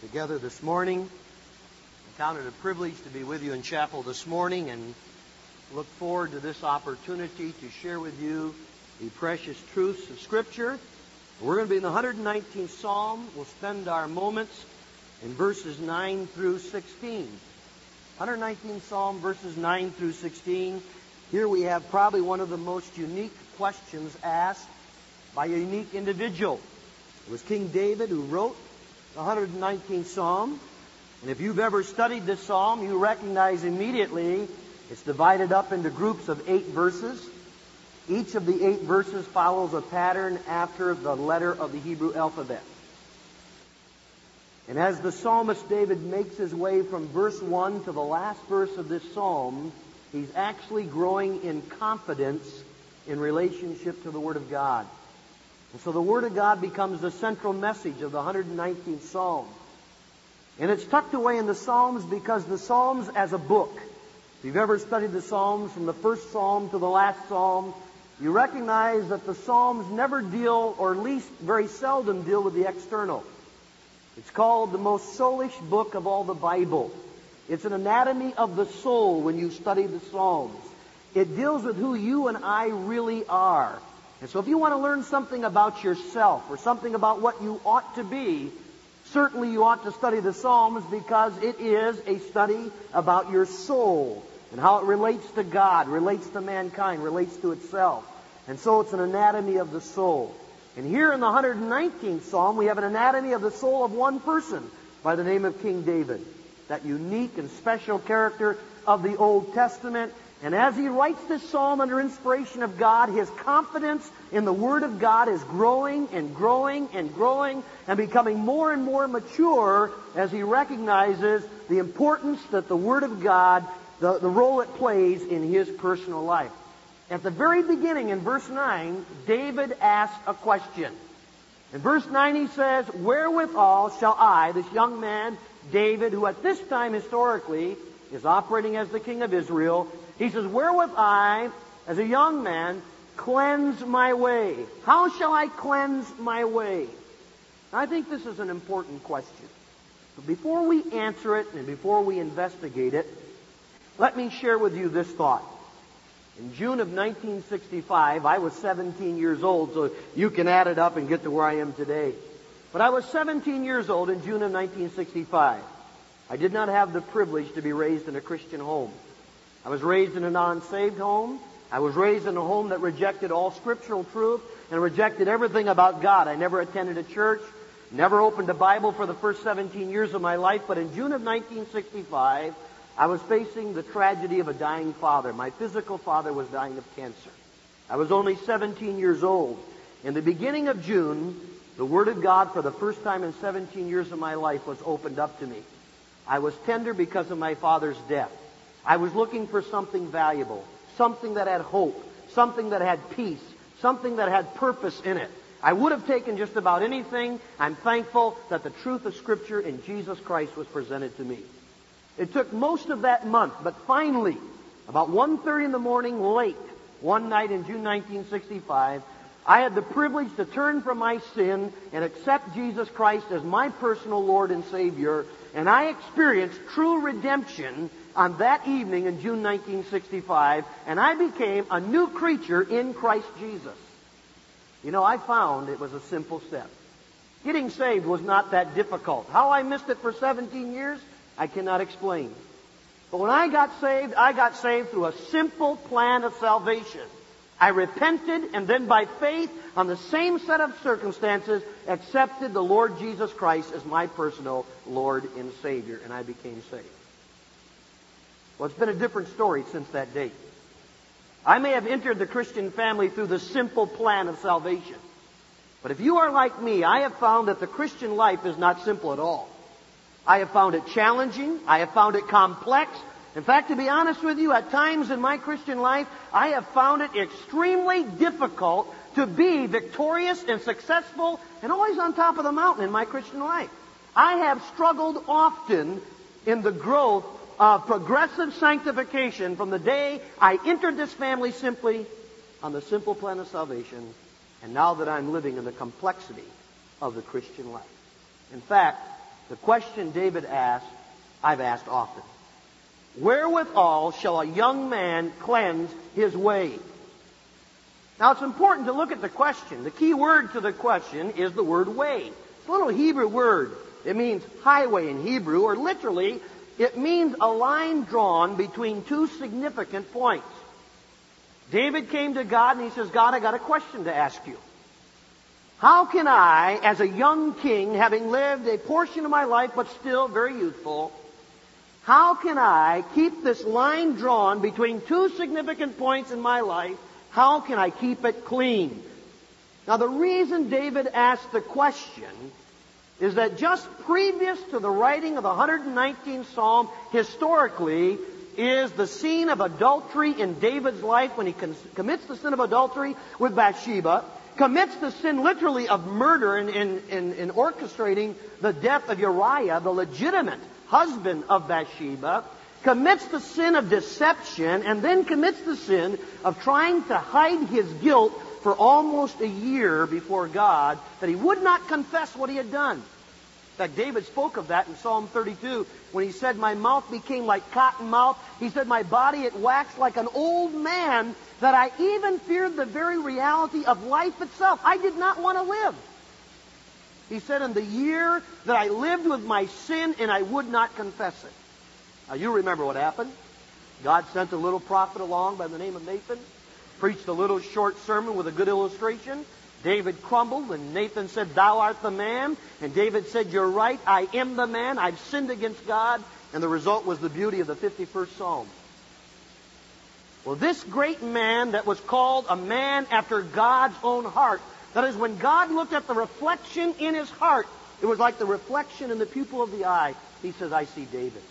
together this morning. I count it a privilege to be with you in chapel this morning and look forward to this opportunity to share with you the precious truths of Scripture. We're going to be in the 119th Psalm. We'll spend our moments in verses 9 through 16. 119th Psalm, verses 9 through 16. Here we have probably one of the most unique questions asked by a unique individual. It was King David who wrote 119th Psalm. And if you've ever studied this psalm, you recognize immediately it's divided up into groups of eight verses. Each of the eight verses follows a pattern after the letter of the Hebrew alphabet. And as the psalmist David makes his way from verse 1 to the last verse of this psalm, he's actually growing in confidence in relationship to the Word of God. And so the Word of God becomes the central message of the 119th Psalm. And it's tucked away in the Psalms because the Psalms as a book, if you've ever studied the Psalms from the first Psalm to the last Psalm, you recognize that the Psalms never deal, or at least very seldom deal with the external. It's called the most soulish book of all the Bible. It's an anatomy of the soul when you study the Psalms. It deals with who you and I really are. And so if you want to learn something about yourself or something about what you ought to be, certainly you ought to study the Psalms because it is a study about your soul and how it relates to God, relates to mankind, relates to itself. And so it's an anatomy of the soul. And here in the 119th Psalm, we have an anatomy of the soul of one person by the name of King David. That unique and special character of the Old Testament and as he writes this psalm under inspiration of God, his confidence in the Word of God is growing and growing and growing and becoming more and more mature as he recognizes the importance that the Word of God, the, the role it plays in his personal life. At the very beginning, in verse 9, David asks a question. In verse 9 he says, Wherewithal shall I, this young man, David, who at this time historically is operating as the king of Israel, he says, Wherewith I, as a young man, cleanse my way? How shall I cleanse my way? I think this is an important question. But before we answer it and before we investigate it, let me share with you this thought. In June of 1965, I was 17 years old, so you can add it up and get to where I am today. But I was 17 years old in June of 1965. I did not have the privilege to be raised in a Christian home. I was raised in a non-saved home. I was raised in a home that rejected all scriptural truth and rejected everything about God. I never attended a church, never opened a Bible for the first 17 years of my life, but in June of 1965, I was facing the tragedy of a dying father. My physical father was dying of cancer. I was only 17 years old. In the beginning of June, the Word of God for the first time in 17 years of my life was opened up to me. I was tender because of my father's death. I was looking for something valuable, something that had hope, something that had peace, something that had purpose in it. I would have taken just about anything. I'm thankful that the truth of Scripture in Jesus Christ was presented to me. It took most of that month, but finally, about 1.30 in the morning late, one night in June 1965, I had the privilege to turn from my sin and accept Jesus Christ as my personal Lord and Savior, and I experienced true redemption on that evening in June 1965, and I became a new creature in Christ Jesus. You know, I found it was a simple step. Getting saved was not that difficult. How I missed it for 17 years, I cannot explain. But when I got saved, I got saved through a simple plan of salvation. I repented and then by faith, on the same set of circumstances, accepted the Lord Jesus Christ as my personal Lord and Savior, and I became saved. Well, it's been a different story since that date. I may have entered the Christian family through the simple plan of salvation. But if you are like me, I have found that the Christian life is not simple at all. I have found it challenging. I have found it complex. In fact, to be honest with you, at times in my Christian life, I have found it extremely difficult to be victorious and successful and always on top of the mountain in my Christian life. I have struggled often in the growth of progressive sanctification from the day I entered this family simply on the simple plan of salvation, and now that I'm living in the complexity of the Christian life. In fact, The question David asked, I've asked often. Wherewithal shall a young man cleanse his way? Now it's important to look at the question. The key word to the question is the word way. It's a little Hebrew word. It means highway in Hebrew, or literally, it means a line drawn between two significant points. David came to God and he says, God, I got a question to ask you. How can I, as a young king, having lived a portion of my life but still very youthful, how can I keep this line drawn between two significant points in my life? How can I keep it clean? Now the reason David asked the question is that just previous to the writing of the 119th Psalm, historically, is the scene of adultery in David's life when he commits the sin of adultery with Bathsheba, commits the sin literally of murder in, in, in, in orchestrating the death of Uriah, the legitimate husband of Bathsheba, commits the sin of deception, and then commits the sin of trying to hide his guilt for almost a year before God that he would not confess what he had done. In fact, David spoke of that in Psalm 32 when he said, My mouth became like cotton mouth. He said, My body it waxed like an old man that I even feared the very reality of life itself. I did not want to live. He said, In the year that I lived with my sin and I would not confess it. Now you remember what happened. God sent a little prophet along by the name of Nathan preached a little short sermon with a good illustration. David crumbled, and Nathan said, Thou art the man. And David said, You're right, I am the man. I've sinned against God. And the result was the beauty of the 51st Psalm. Well, this great man that was called a man after God's own heart, that is, when God looked at the reflection in his heart, it was like the reflection in the pupil of the eye. He says, I see David.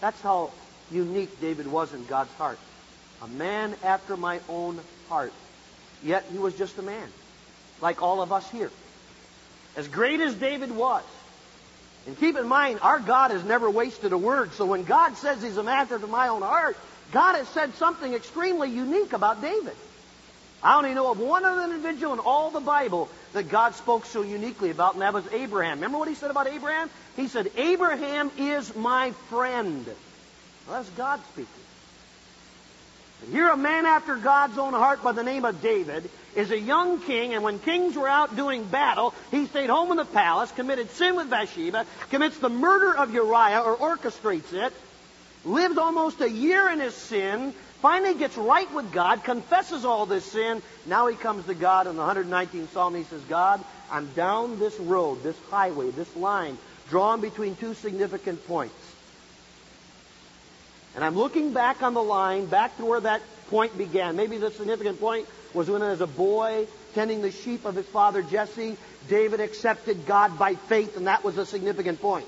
That's how unique David was in God's heart a man after my own heart. Yet he was just a man, like all of us here. As great as David was, and keep in mind, our God has never wasted a word. So when God says he's a man after my own heart, God has said something extremely unique about David. I only know of one other individual in all the Bible that God spoke so uniquely about, and that was Abraham. Remember what he said about Abraham? He said, Abraham is my friend. Well, that's God speaking. Here, a man after God's own heart by the name of David is a young king, and when kings were out doing battle, he stayed home in the palace, committed sin with Bathsheba, commits the murder of Uriah, or orchestrates it, lived almost a year in his sin, finally gets right with God, confesses all this sin. Now he comes to God in the 119th Psalm. He says, God, I'm down this road, this highway, this line, drawn between two significant points. And I'm looking back on the line, back to where that point began. Maybe the significant point was when, as a boy, tending the sheep of his father Jesse, David accepted God by faith, and that was a significant point.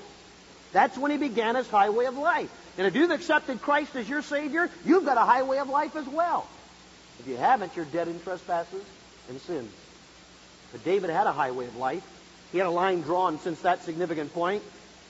That's when he began his highway of life. And if you've accepted Christ as your Savior, you've got a highway of life as well. If you haven't, you're dead in trespasses and sins. But David had a highway of life. He had a line drawn since that significant point.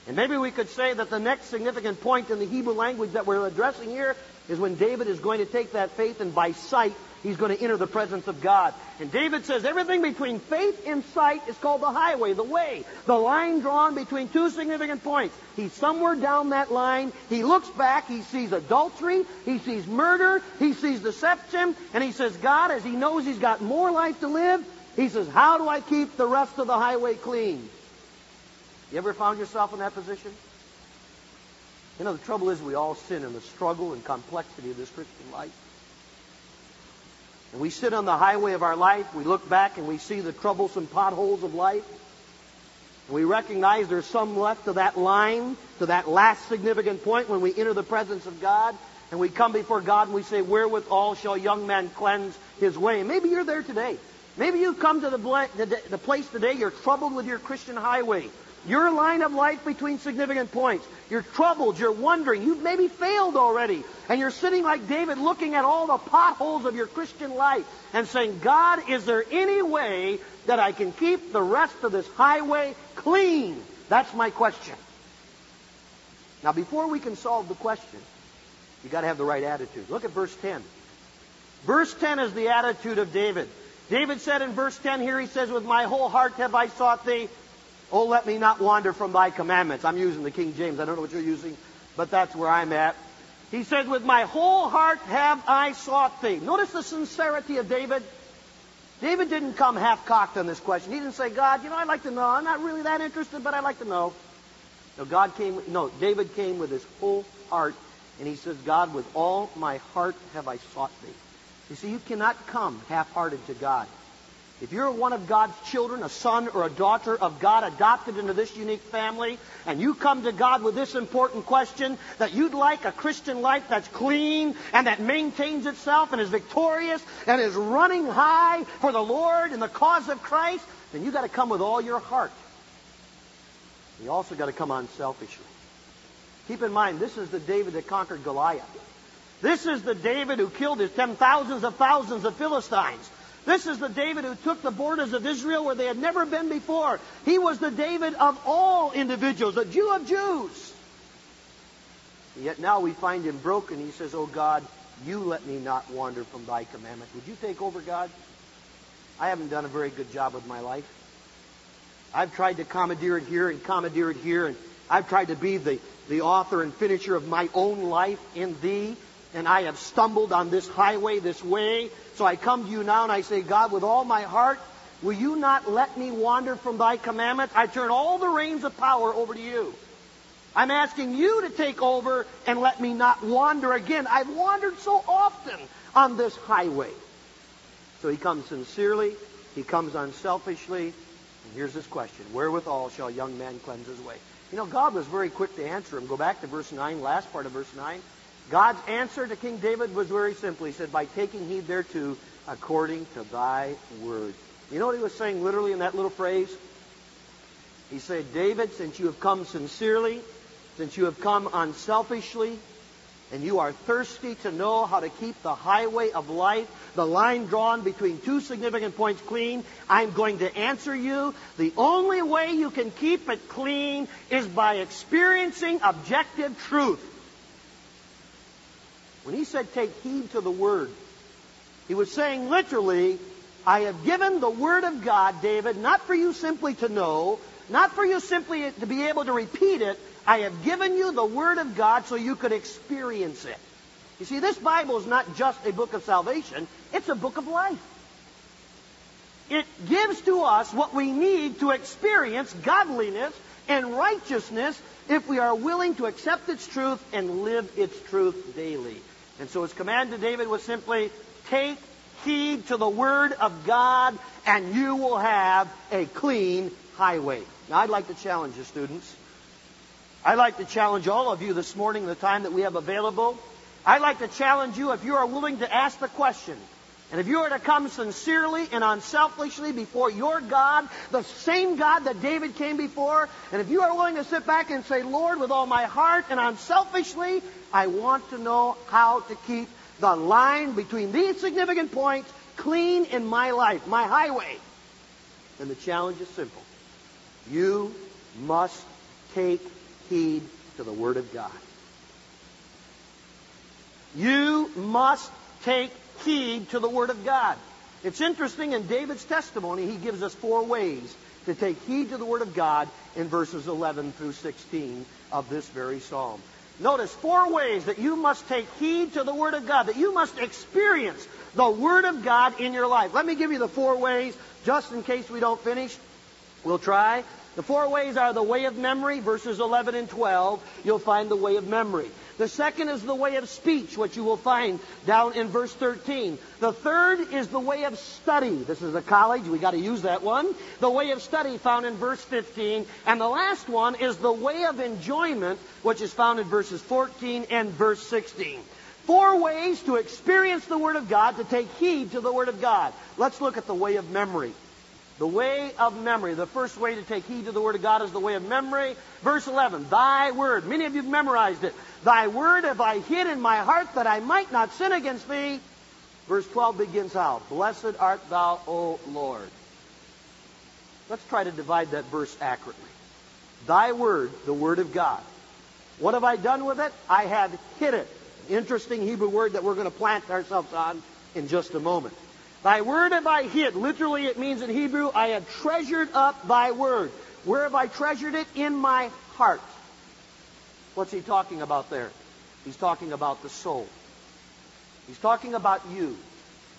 And maybe we could say that the next significant point in the Hebrew language that we're addressing here is when David is going to take that faith and by sight he's going to enter the presence of God. And David says everything between faith and sight is called the highway, the way, the line drawn between two significant points. He's somewhere down that line. He looks back, he sees adultery, he sees murder, he sees deception, and he says, God, as he knows he's got more life to live, he says, how do I keep the rest of the highway clean? You ever found yourself in that position? You know, the trouble is we all sin in the struggle and complexity of this Christian life. And we sit on the highway of our life, we look back and we see the troublesome potholes of life. And we recognize there's some left to that line, to that last significant point when we enter the presence of God. And we come before God and we say, Wherewithal shall young man cleanse his way? maybe you're there today. Maybe you've come to the, the place today, you're troubled with your Christian highway. Your line of life between significant points. You're troubled. You're wondering. You've maybe failed already. And you're sitting like David looking at all the potholes of your Christian life and saying, God, is there any way that I can keep the rest of this highway clean? That's my question. Now, before we can solve the question, you've got to have the right attitude. Look at verse 10. Verse 10 is the attitude of David. David said in verse 10 here, he says, With my whole heart have I sought thee. Oh, let me not wander from thy commandments. I'm using the King James. I don't know what you're using, but that's where I'm at. He said, With my whole heart have I sought thee. Notice the sincerity of David. David didn't come half cocked on this question. He didn't say, God, you know, I'd like to know. I'm not really that interested, but I'd like to know. No, God came, no, David came with his whole heart, and he says, God, with all my heart have I sought thee. You see, you cannot come half hearted to God. If you're one of God's children, a son or a daughter of God adopted into this unique family, and you come to God with this important question that you'd like a Christian life that's clean and that maintains itself and is victorious and is running high for the Lord and the cause of Christ, then you've got to come with all your heart. You also got to come unselfishly. Keep in mind, this is the David that conquered Goliath. This is the David who killed his ten thousands of thousands of Philistines. This is the David who took the borders of Israel where they had never been before. He was the David of all individuals, the Jew of Jews. Yet now we find him broken. He says, Oh God, you let me not wander from thy commandment. Would you take over, God? I haven't done a very good job with my life. I've tried to commandeer it here and commandeer it here, and I've tried to be the, the author and finisher of my own life in thee and I have stumbled on this highway, this way. So I come to you now and I say, God, with all my heart, will you not let me wander from thy commandments? I turn all the reins of power over to you. I'm asking you to take over and let me not wander again. I've wandered so often on this highway. So he comes sincerely, he comes unselfishly, and here's this question Wherewithal shall young man cleanse his way? You know, God was very quick to answer him. Go back to verse 9, last part of verse 9. God's answer to King David was very simple. He said, By taking heed thereto, according to thy word. You know what he was saying literally in that little phrase? He said, David, since you have come sincerely, since you have come unselfishly, and you are thirsty to know how to keep the highway of life, the line drawn between two significant points clean, I'm going to answer you. The only way you can keep it clean is by experiencing objective truth. When he said take heed to the word, he was saying literally, I have given the word of God, David, not for you simply to know, not for you simply to be able to repeat it. I have given you the word of God so you could experience it. You see, this Bible is not just a book of salvation, it's a book of life. It gives to us what we need to experience godliness and righteousness if we are willing to accept its truth and live its truth daily. And so his command to David was simply take heed to the word of God and you will have a clean highway. Now I'd like to challenge you students. I'd like to challenge all of you this morning, the time that we have available. I'd like to challenge you if you are willing to ask the question, and if you are to come sincerely and unselfishly before your God, the same God that David came before, and if you are willing to sit back and say, Lord, with all my heart and unselfishly, I want to know how to keep the line between these significant points clean in my life, my highway. And the challenge is simple. You must take heed to the Word of God. You must take heed to the Word of God. It's interesting in David's testimony, he gives us four ways to take heed to the Word of God in verses 11 through 16 of this very psalm. Notice four ways that you must take heed to the Word of God, that you must experience the Word of God in your life. Let me give you the four ways, just in case we don't finish. We'll try. The four ways are the way of memory, verses 11 and 12. You'll find the way of memory. The second is the way of speech, which you will find down in verse 13. The third is the way of study. This is a college. We got to use that one. The way of study found in verse 15. And the last one is the way of enjoyment, which is found in verses 14 and verse 16. Four ways to experience the Word of God, to take heed to the Word of God. Let's look at the way of memory. The way of memory. The first way to take heed to the Word of God is the way of memory. Verse 11, Thy Word. Many of you have memorized it. Thy Word have I hid in my heart that I might not sin against Thee. Verse 12 begins how? Blessed art Thou, O Lord. Let's try to divide that verse accurately. Thy Word, the Word of God. What have I done with it? I have hid it. Interesting Hebrew word that we're going to plant ourselves on in just a moment. Thy word have I hid. Literally, it means in Hebrew, I have treasured up thy word. Where have I treasured it? In my heart. What's he talking about there? He's talking about the soul. He's talking about you.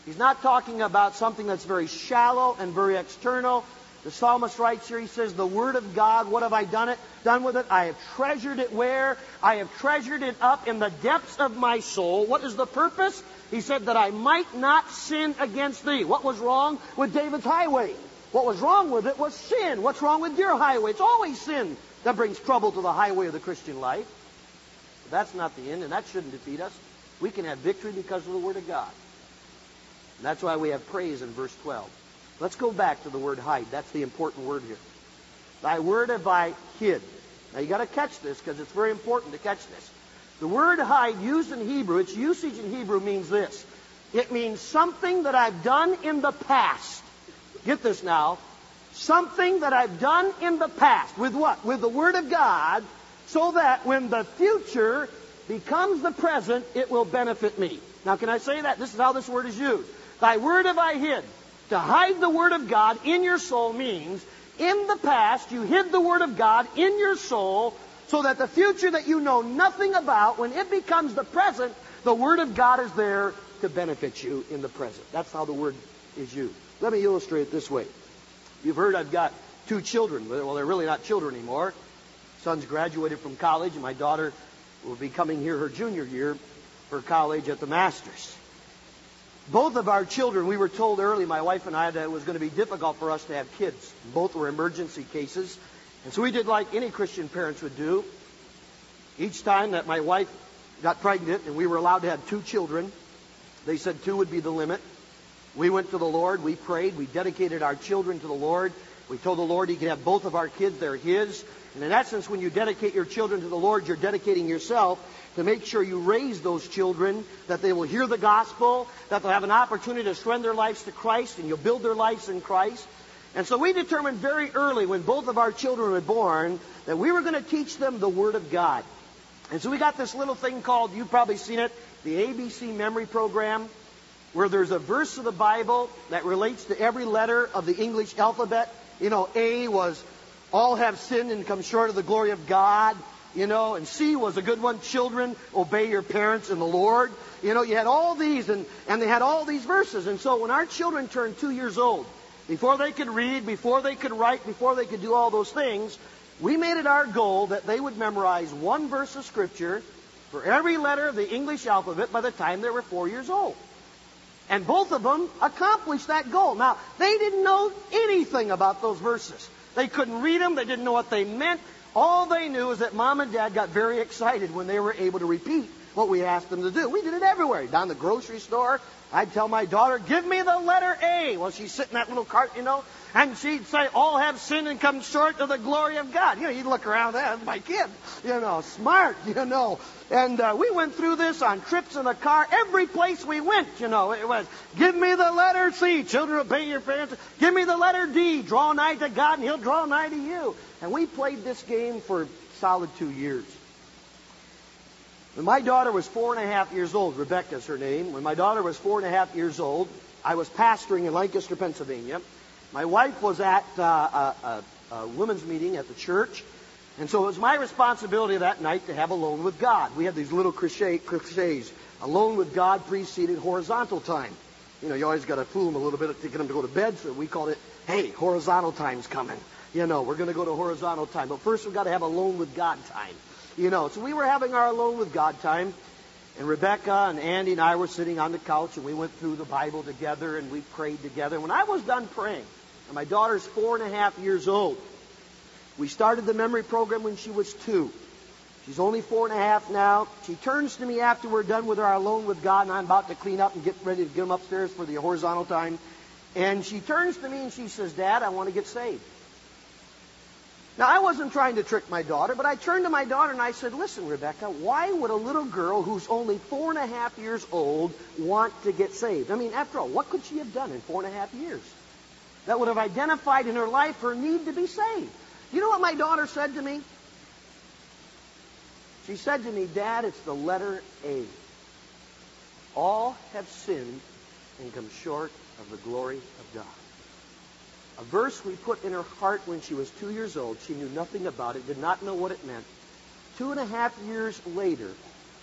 He's not talking about something that's very shallow and very external. The psalmist writes here, he says, The word of God, what have I done it? Done with it? I have treasured it where? I have treasured it up in the depths of my soul. What is the purpose? He said that I might not sin against thee. What was wrong with David's highway? What was wrong with it was sin. What's wrong with your highway? It's always sin that brings trouble to the highway of the Christian life. But that's not the end, and that shouldn't defeat us. We can have victory because of the Word of God. And that's why we have praise in verse 12. Let's go back to the word hide. That's the important word here. Thy word have I hid. Now you got to catch this because it's very important to catch this. The word hide used in Hebrew, its usage in Hebrew means this. It means something that I've done in the past. Get this now. Something that I've done in the past. With what? With the Word of God, so that when the future becomes the present, it will benefit me. Now, can I say that? This is how this word is used. Thy word have I hid. To hide the Word of God in your soul means in the past you hid the Word of God in your soul so that the future that you know nothing about, when it becomes the present, the Word of God is there to benefit you in the present. That's how the Word is used. Let me illustrate this way. You've heard I've got two children. Well, they're really not children anymore. Son's graduated from college, and my daughter will be coming here her junior year for college at the Masters both of our children, we were told early, my wife and I, that it was going to be difficult for us to have kids. Both were emergency cases. And so we did like any Christian parents would do. Each time that my wife got pregnant and we were allowed to have two children, they said two would be the limit. We went to the Lord, we prayed, we dedicated our children to the Lord. We told the Lord He could have both of our kids, they're His. And in essence, when you dedicate your children to the Lord, you're dedicating yourself to make sure you raise those children, that they will hear the gospel, that they'll have an opportunity to surrender their lives to Christ, and you'll build their lives in Christ. And so we determined very early, when both of our children were born, that we were going to teach them the Word of God. And so we got this little thing called, you've probably seen it, the ABC Memory Program, where there's a verse of the Bible that relates to every letter of the English alphabet. You know, A was, all have sinned and come short of the glory of God you know, and C was a good one. Children, obey your parents in the Lord. You know, you had all these, and, and they had all these verses. And so when our children turned two years old, before they could read, before they could write, before they could do all those things, we made it our goal that they would memorize one verse of Scripture for every letter of the English alphabet by the time they were four years old. And both of them accomplished that goal. Now, they didn't know anything about those verses. They couldn't read them. They didn't know what they meant. All they knew is that mom and dad got very excited when they were able to repeat what we asked them to do. We did it everywhere. Down the grocery store, I'd tell my daughter, give me the letter A. Well, she's sitting in that little cart, you know, and she'd say, all have sinned and come short of the glory of God. You know, you'd look around, that's my kid, you know, smart, you know. And uh, we went through this on trips in the car, every place we went, you know, it was, give me the letter C, children obey your parents. Give me the letter D, draw nigh to God and he'll draw nigh to you. And we played this game for solid two years. When my daughter was four and a half years old, Rebecca's her name, when my daughter was four and a half years old, I was pastoring in Lancaster, Pennsylvania. My wife was at uh, a, a, a women's meeting at the church, and so it was my responsibility that night to have alone with God. We had these little cliches. Alone with God preceded horizontal time. You know, you always got to fool them a little bit to get them to go to bed, so we called it, hey, horizontal time's coming. You know, we're going to go to horizontal time. But first we've got to have alone with God time. You know, so we were having our alone with God time. And Rebecca and Andy and I were sitting on the couch and we went through the Bible together and we prayed together. When I was done praying, and my daughter's four and a half years old, we started the memory program when she was two. She's only four and a half now. She turns to me after we're done with our alone with God, and I'm about to clean up and get ready to get them upstairs for the horizontal time. And she turns to me and she says, Dad, I want to get saved. Now, I wasn't trying to trick my daughter, but I turned to my daughter and I said, Listen, Rebecca, why would a little girl who's only four and a half years old want to get saved? I mean, after all, what could she have done in four and a half years that would have identified in her life her need to be saved? You know what my daughter said to me? She said to me, Dad, it's the letter A. All have sinned and come short of the glory of God. A verse we put in her heart when she was two years old. She knew nothing about it, did not know what it meant. Two and a half years later,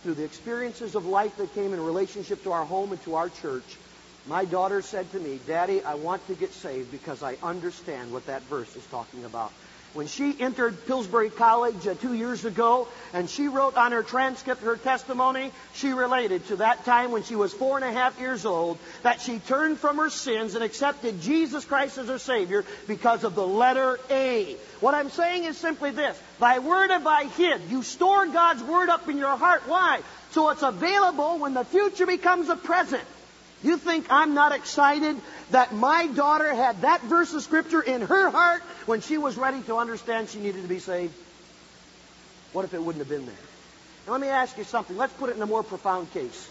through the experiences of life that came in relationship to our home and to our church, my daughter said to me, Daddy, I want to get saved because I understand what that verse is talking about. When she entered Pillsbury College uh, two years ago and she wrote on her transcript her testimony, she related to that time when she was four and a half years old that she turned from her sins and accepted Jesus Christ as her Savior because of the letter A. What I'm saying is simply this. Thy word have I hid. You store God's word up in your heart. Why? So it's available when the future becomes a present. You think I'm not excited that my daughter had that verse of Scripture in her heart when she was ready to understand she needed to be saved? What if it wouldn't have been there? Now let me ask you something. Let's put it in a more profound case.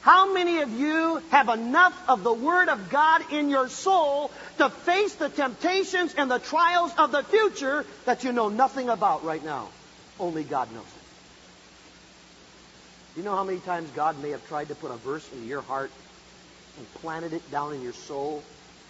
How many of you have enough of the Word of God in your soul to face the temptations and the trials of the future that you know nothing about right now? Only God knows it. Do you know how many times God may have tried to put a verse into your heart and planted it down in your soul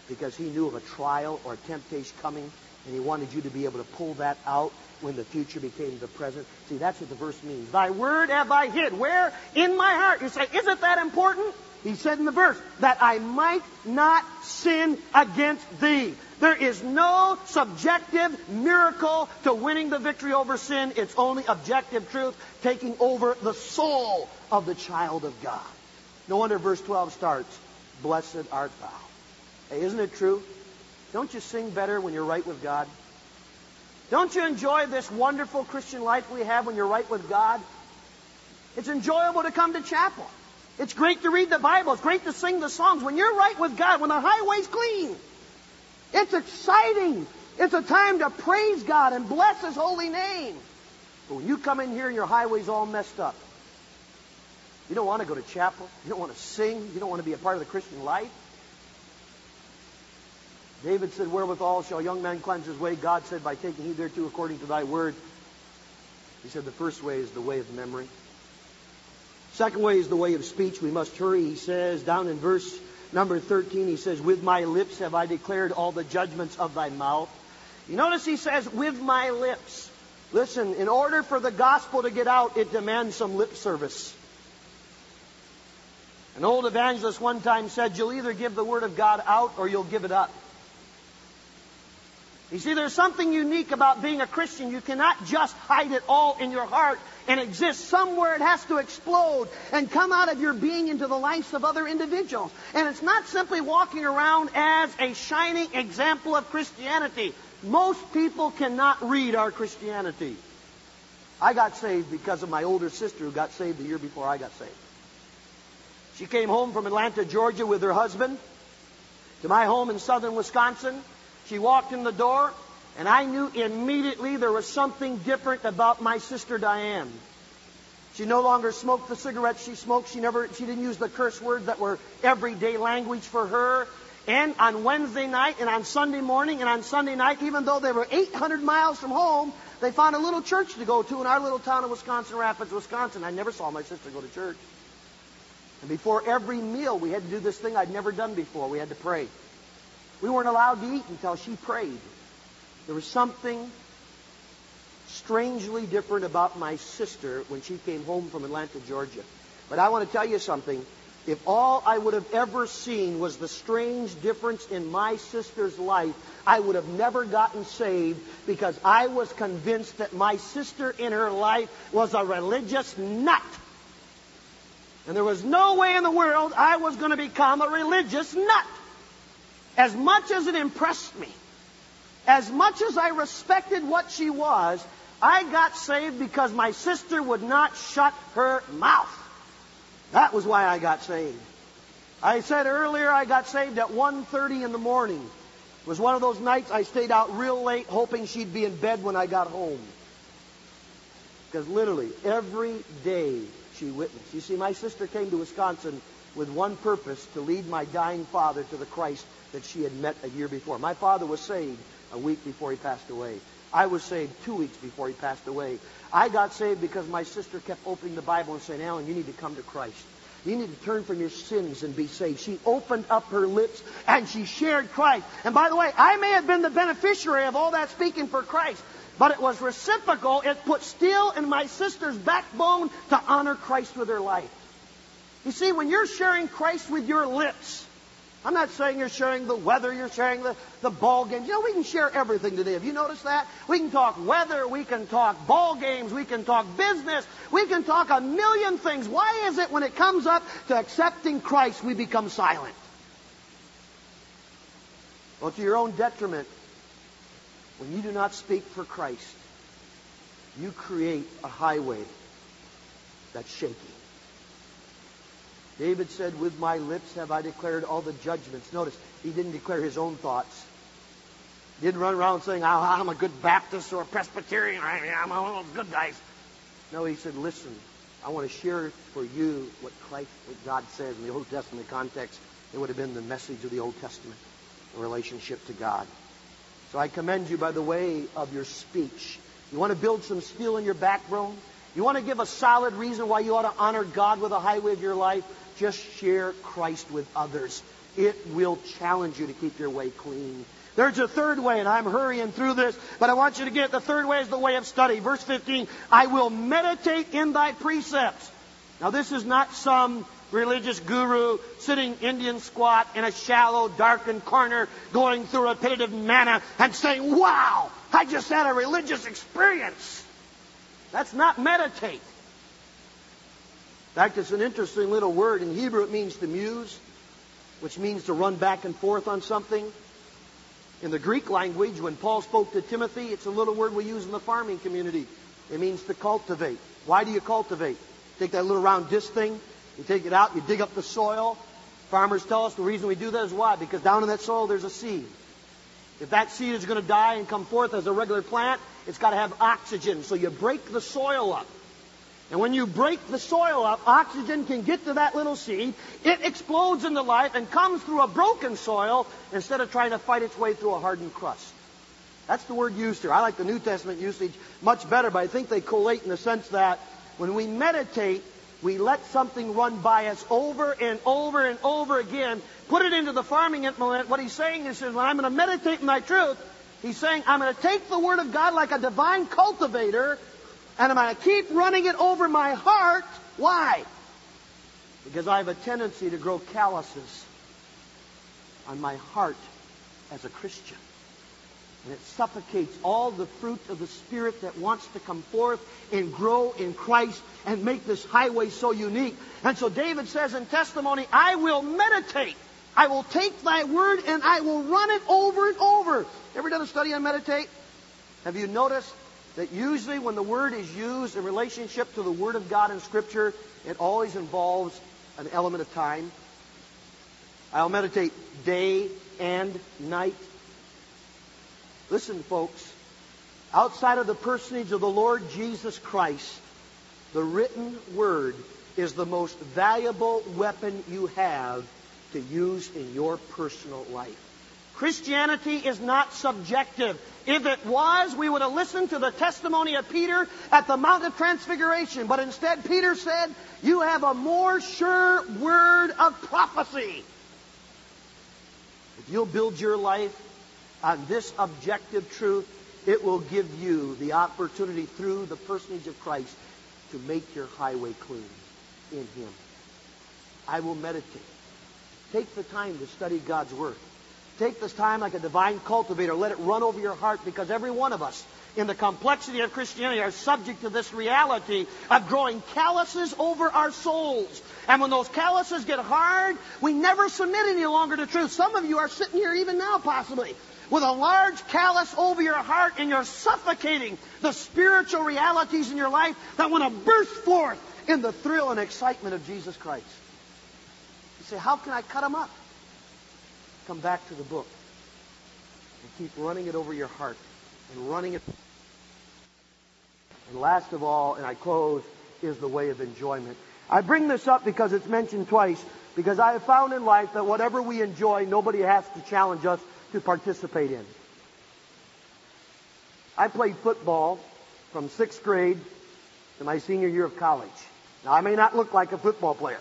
because he knew of a trial or a temptation coming and he wanted you to be able to pull that out when the future became the present. See, that's what the verse means. Thy word have I hid. Where? In my heart. You say, isn't that important? He said in the verse, that I might not sin against thee. There is no subjective miracle to winning the victory over sin. It's only objective truth taking over the soul of the child of God. No wonder verse 12 starts, Blessed art thou. Hey, isn't it true? Don't you sing better when you're right with God? Don't you enjoy this wonderful Christian life we have when you're right with God? It's enjoyable to come to chapel. It's great to read the Bible. It's great to sing the songs. When you're right with God, when the highway's clean, it's exciting. It's a time to praise God and bless His holy name. But when you come in here and your highway's all messed up, you don't want to go to chapel. You don't want to sing. You don't want to be a part of the Christian life. David said, Wherewithal shall a young man cleanse his way? God said, By taking heed thereto according to thy word. He said, The first way is the way of memory. Second way is the way of speech. We must hurry. He says, down in verse number 13, he says, With my lips have I declared all the judgments of thy mouth. You notice he says, With my lips. Listen, in order for the gospel to get out, it demands some lip service. An old evangelist one time said, You'll either give the Word of God out or you'll give it up. You see, there's something unique about being a Christian. You cannot just hide it all in your heart and exist somewhere. It has to explode and come out of your being into the lives of other individuals. And it's not simply walking around as a shining example of Christianity. Most people cannot read our Christianity. I got saved because of my older sister who got saved the year before I got saved. She came home from Atlanta, Georgia with her husband to my home in southern Wisconsin. She walked in the door, and I knew immediately there was something different about my sister Diane. She no longer smoked the cigarettes she smoked. She never she didn't use the curse words that were everyday language for her. And on Wednesday night and on Sunday morning and on Sunday night, even though they were 800 miles from home, they found a little church to go to in our little town of Wisconsin Rapids, Wisconsin. I never saw my sister go to church. And before every meal, we had to do this thing I'd never done before. We had to pray. We weren't allowed to eat until she prayed. There was something strangely different about my sister when she came home from Atlanta, Georgia. But I want to tell you something. If all I would have ever seen was the strange difference in my sister's life, I would have never gotten saved because I was convinced that my sister in her life was a religious nut. And there was no way in the world I was going to become a religious nut. As much as it impressed me, as much as I respected what she was, I got saved because my sister would not shut her mouth. That was why I got saved. I said earlier I got saved at 1.30 in the morning. It was one of those nights I stayed out real late hoping she'd be in bed when I got home. Because literally every day she witnessed. You see, my sister came to Wisconsin with one purpose to lead my dying father to the Christ that she had met a year before. My father was saved a week before he passed away. I was saved two weeks before he passed away. I got saved because my sister kept opening the Bible and saying, Alan, you need to come to Christ. You need to turn from your sins and be saved. She opened up her lips and she shared Christ. And by the way, I may have been the beneficiary of all that speaking for Christ, but it was reciprocal. It put steel in my sister's backbone to honor Christ with her life. You see, when you're sharing Christ with your lips, I'm not saying you're sharing the weather, you're sharing the, the ball games. You know, we can share everything today. Have you noticed that? We can talk weather, we can talk ball games, we can talk business, we can talk a million things. Why is it when it comes up to accepting Christ, we become silent? Well, to your own detriment, when you do not speak for Christ, you create a highway that's shaky. David said, With my lips have I declared all the judgments. Notice, he didn't declare his own thoughts. He didn't run around saying, ah, I'm a good Baptist or a Presbyterian, or I'm one of those good guys. No, he said, Listen, I want to share for you what Christ, what God says in the Old Testament context. It would have been the message of the Old Testament, the relationship to God. So I commend you by the way of your speech. You want to build some steel in your backbone? You want to give a solid reason why you ought to honor God with the highway of your life? Just share Christ with others. It will challenge you to keep your way clean. There's a third way, and I'm hurrying through this, but I want you to get it. the third way is the way of study. Verse 15, I will meditate in thy precepts. Now this is not some religious guru sitting Indian squat in a shallow, darkened corner going through repetitive manna and saying, wow, I just had a religious experience. That's not meditate. In fact, it's an interesting little word. In Hebrew, it means to muse, which means to run back and forth on something. In the Greek language, when Paul spoke to Timothy, it's a little word we use in the farming community. It means to cultivate. Why do you cultivate? Take that little round disc thing, you take it out, you dig up the soil. Farmers tell us the reason we do that is why? Because down in that soil there's a seed. If that seed is going to die and come forth as a regular plant, it's got to have oxygen. So you break the soil up. And when you break the soil up, oxygen can get to that little seed. It explodes into life and comes through a broken soil instead of trying to fight its way through a hardened crust. That's the word used here. I like the New Testament usage much better, but I think they collate in the sense that when we meditate, we let something run by us over and over and over again, put it into the farming implement. What he's saying is, when I'm going to meditate thy truth, he's saying, I'm going to take the Word of God like a divine cultivator and I'm going to keep running it over my heart. Why? Because I have a tendency to grow calluses on my heart as a Christian. And it suffocates all the fruit of the Spirit that wants to come forth and grow in Christ and make this highway so unique. And so David says in testimony, I will meditate. I will take thy word and I will run it over and over. Ever done a study on meditate? Have you noticed that usually when the word is used in relationship to the word of God in Scripture, it always involves an element of time. I'll meditate day and night. Listen, folks, outside of the personage of the Lord Jesus Christ, the written word is the most valuable weapon you have to use in your personal life. Christianity is not subjective. If it was, we would have listened to the testimony of Peter at the Mount of Transfiguration. But instead, Peter said, You have a more sure word of prophecy. If you'll build your life on this objective truth, it will give you the opportunity through the personage of Christ to make your highway clean in Him. I will meditate. Take the time to study God's Word. Take this time like a divine cultivator. Let it run over your heart because every one of us in the complexity of Christianity are subject to this reality of growing calluses over our souls. And when those calluses get hard, we never submit any longer to truth. Some of you are sitting here even now possibly with a large callus over your heart and you're suffocating the spiritual realities in your life that want to burst forth in the thrill and excitement of Jesus Christ. You say, how can I cut them up? come back to the book and keep running it over your heart and running it. And last of all, and I close, is the way of enjoyment. I bring this up because it's mentioned twice, because I have found in life that whatever we enjoy, nobody has to challenge us to participate in. I played football from sixth grade to my senior year of college. Now, I may not look like a football player.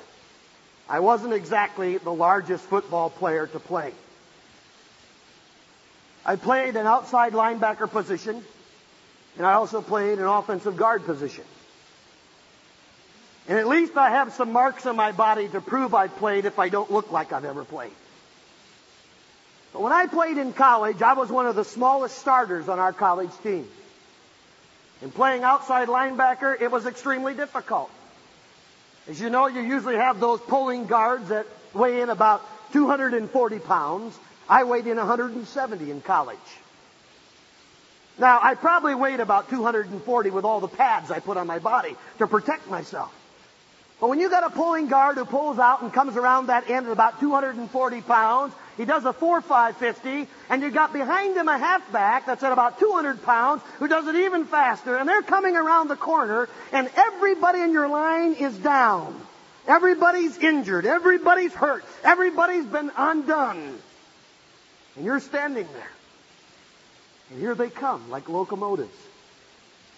I wasn't exactly the largest football player to play. I played an outside linebacker position, and I also played an offensive guard position. And at least I have some marks on my body to prove I played if I don't look like I've ever played. But when I played in college, I was one of the smallest starters on our college team. In playing outside linebacker, it was extremely difficult. As you know, you usually have those pulling guards that weigh in about 240 pounds. I weighed in 170 in college. Now, I probably weighed about 240 with all the pads I put on my body to protect myself. But when you got a pulling guard who pulls out and comes around that end at about 240 pounds, he does a 4-5-50, and you got behind him a halfback that's at about 200 pounds who does it even faster, and they're coming around the corner, and everybody in your line is down. Everybody's injured. Everybody's hurt. Everybody's been undone. And you're standing there. And here they come like locomotives.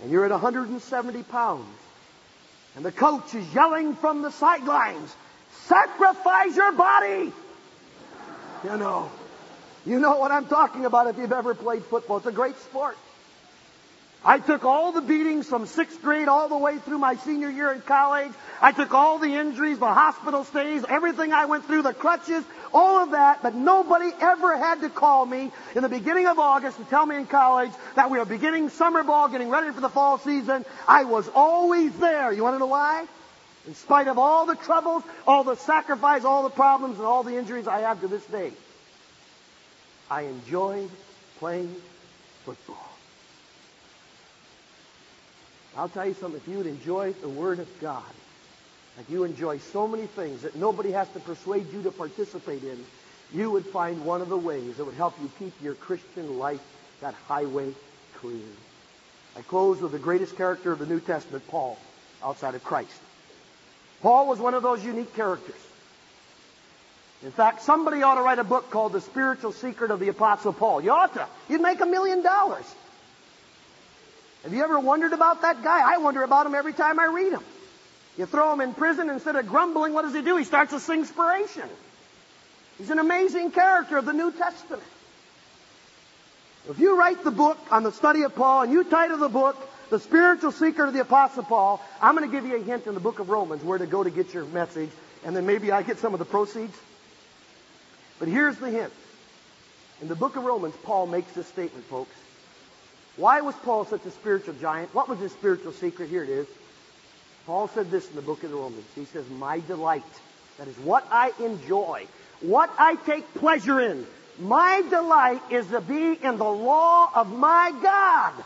And you're at 170 pounds. And the coach is yelling from the sidelines, sacrifice your body! You know. You know what I'm talking about if you've ever played football. It's a great sport. I took all the beatings from sixth grade all the way through my senior year in college. I took all the injuries, the hospital stays, everything I went through, the crutches, all of that, but nobody ever had to call me in the beginning of August to tell me in college that we were beginning summer ball, getting ready for the fall season. I was always there. You want to know why? In spite of all the troubles, all the sacrifice, all the problems, and all the injuries I have to this day, I enjoyed playing football. I'll tell you something, if you would enjoy the Word of God, like you enjoy so many things that nobody has to persuade you to participate in, you would find one of the ways that would help you keep your Christian life, that highway, clear. I close with the greatest character of the New Testament, Paul, outside of Christ. Paul was one of those unique characters. In fact, somebody ought to write a book called The Spiritual Secret of the Apostle Paul. You ought to. You'd make a million dollars. Have you ever wondered about that guy? I wonder about him every time I read him. You throw him in prison, instead of grumbling, what does he do? He starts sing inspiration. He's an amazing character of the New Testament. If you write the book on the study of Paul and you title the book The Spiritual Secret of the Apostle Paul, I'm going to give you a hint in the book of Romans where to go to get your message, and then maybe I get some of the proceeds. But here's the hint. In the book of Romans, Paul makes this statement, folks. Why was Paul such a spiritual giant? What was his spiritual secret? Here it is. Paul said this in the book of the Romans. He says, My delight, that is what I enjoy, what I take pleasure in, my delight is to be in the law of my God.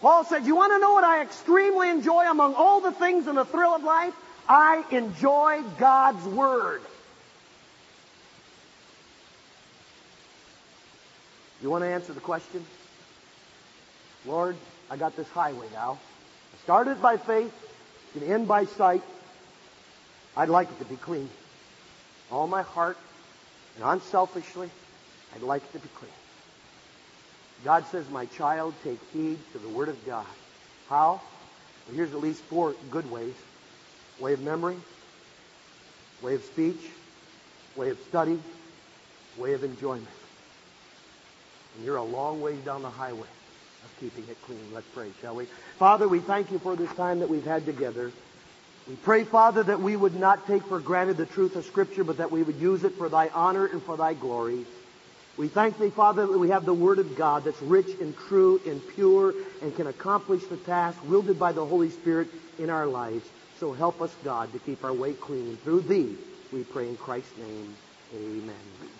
Paul said, You want to know what I extremely enjoy among all the things in the thrill of life? I enjoy God's Word. You want to answer the question? Lord, I got this highway now. I started by faith, can end by sight. I'd like it to be clean. All my heart and unselfishly, I'd like it to be clean. God says, My child, take heed to the Word of God. How? Well, here's at least four good ways way of memory, way of speech, way of study, way of enjoyment. And you're a long ways down the highway of keeping it clean. Let's pray, shall we? Father, we thank you for this time that we've had together. We pray, Father, that we would not take for granted the truth of Scripture, but that we would use it for thy honor and for thy glory. We thank thee, Father, that we have the Word of God that's rich and true and pure and can accomplish the task wielded by the Holy Spirit in our lives. So help us, God, to keep our way clean. Through thee, we pray in Christ's name. Amen.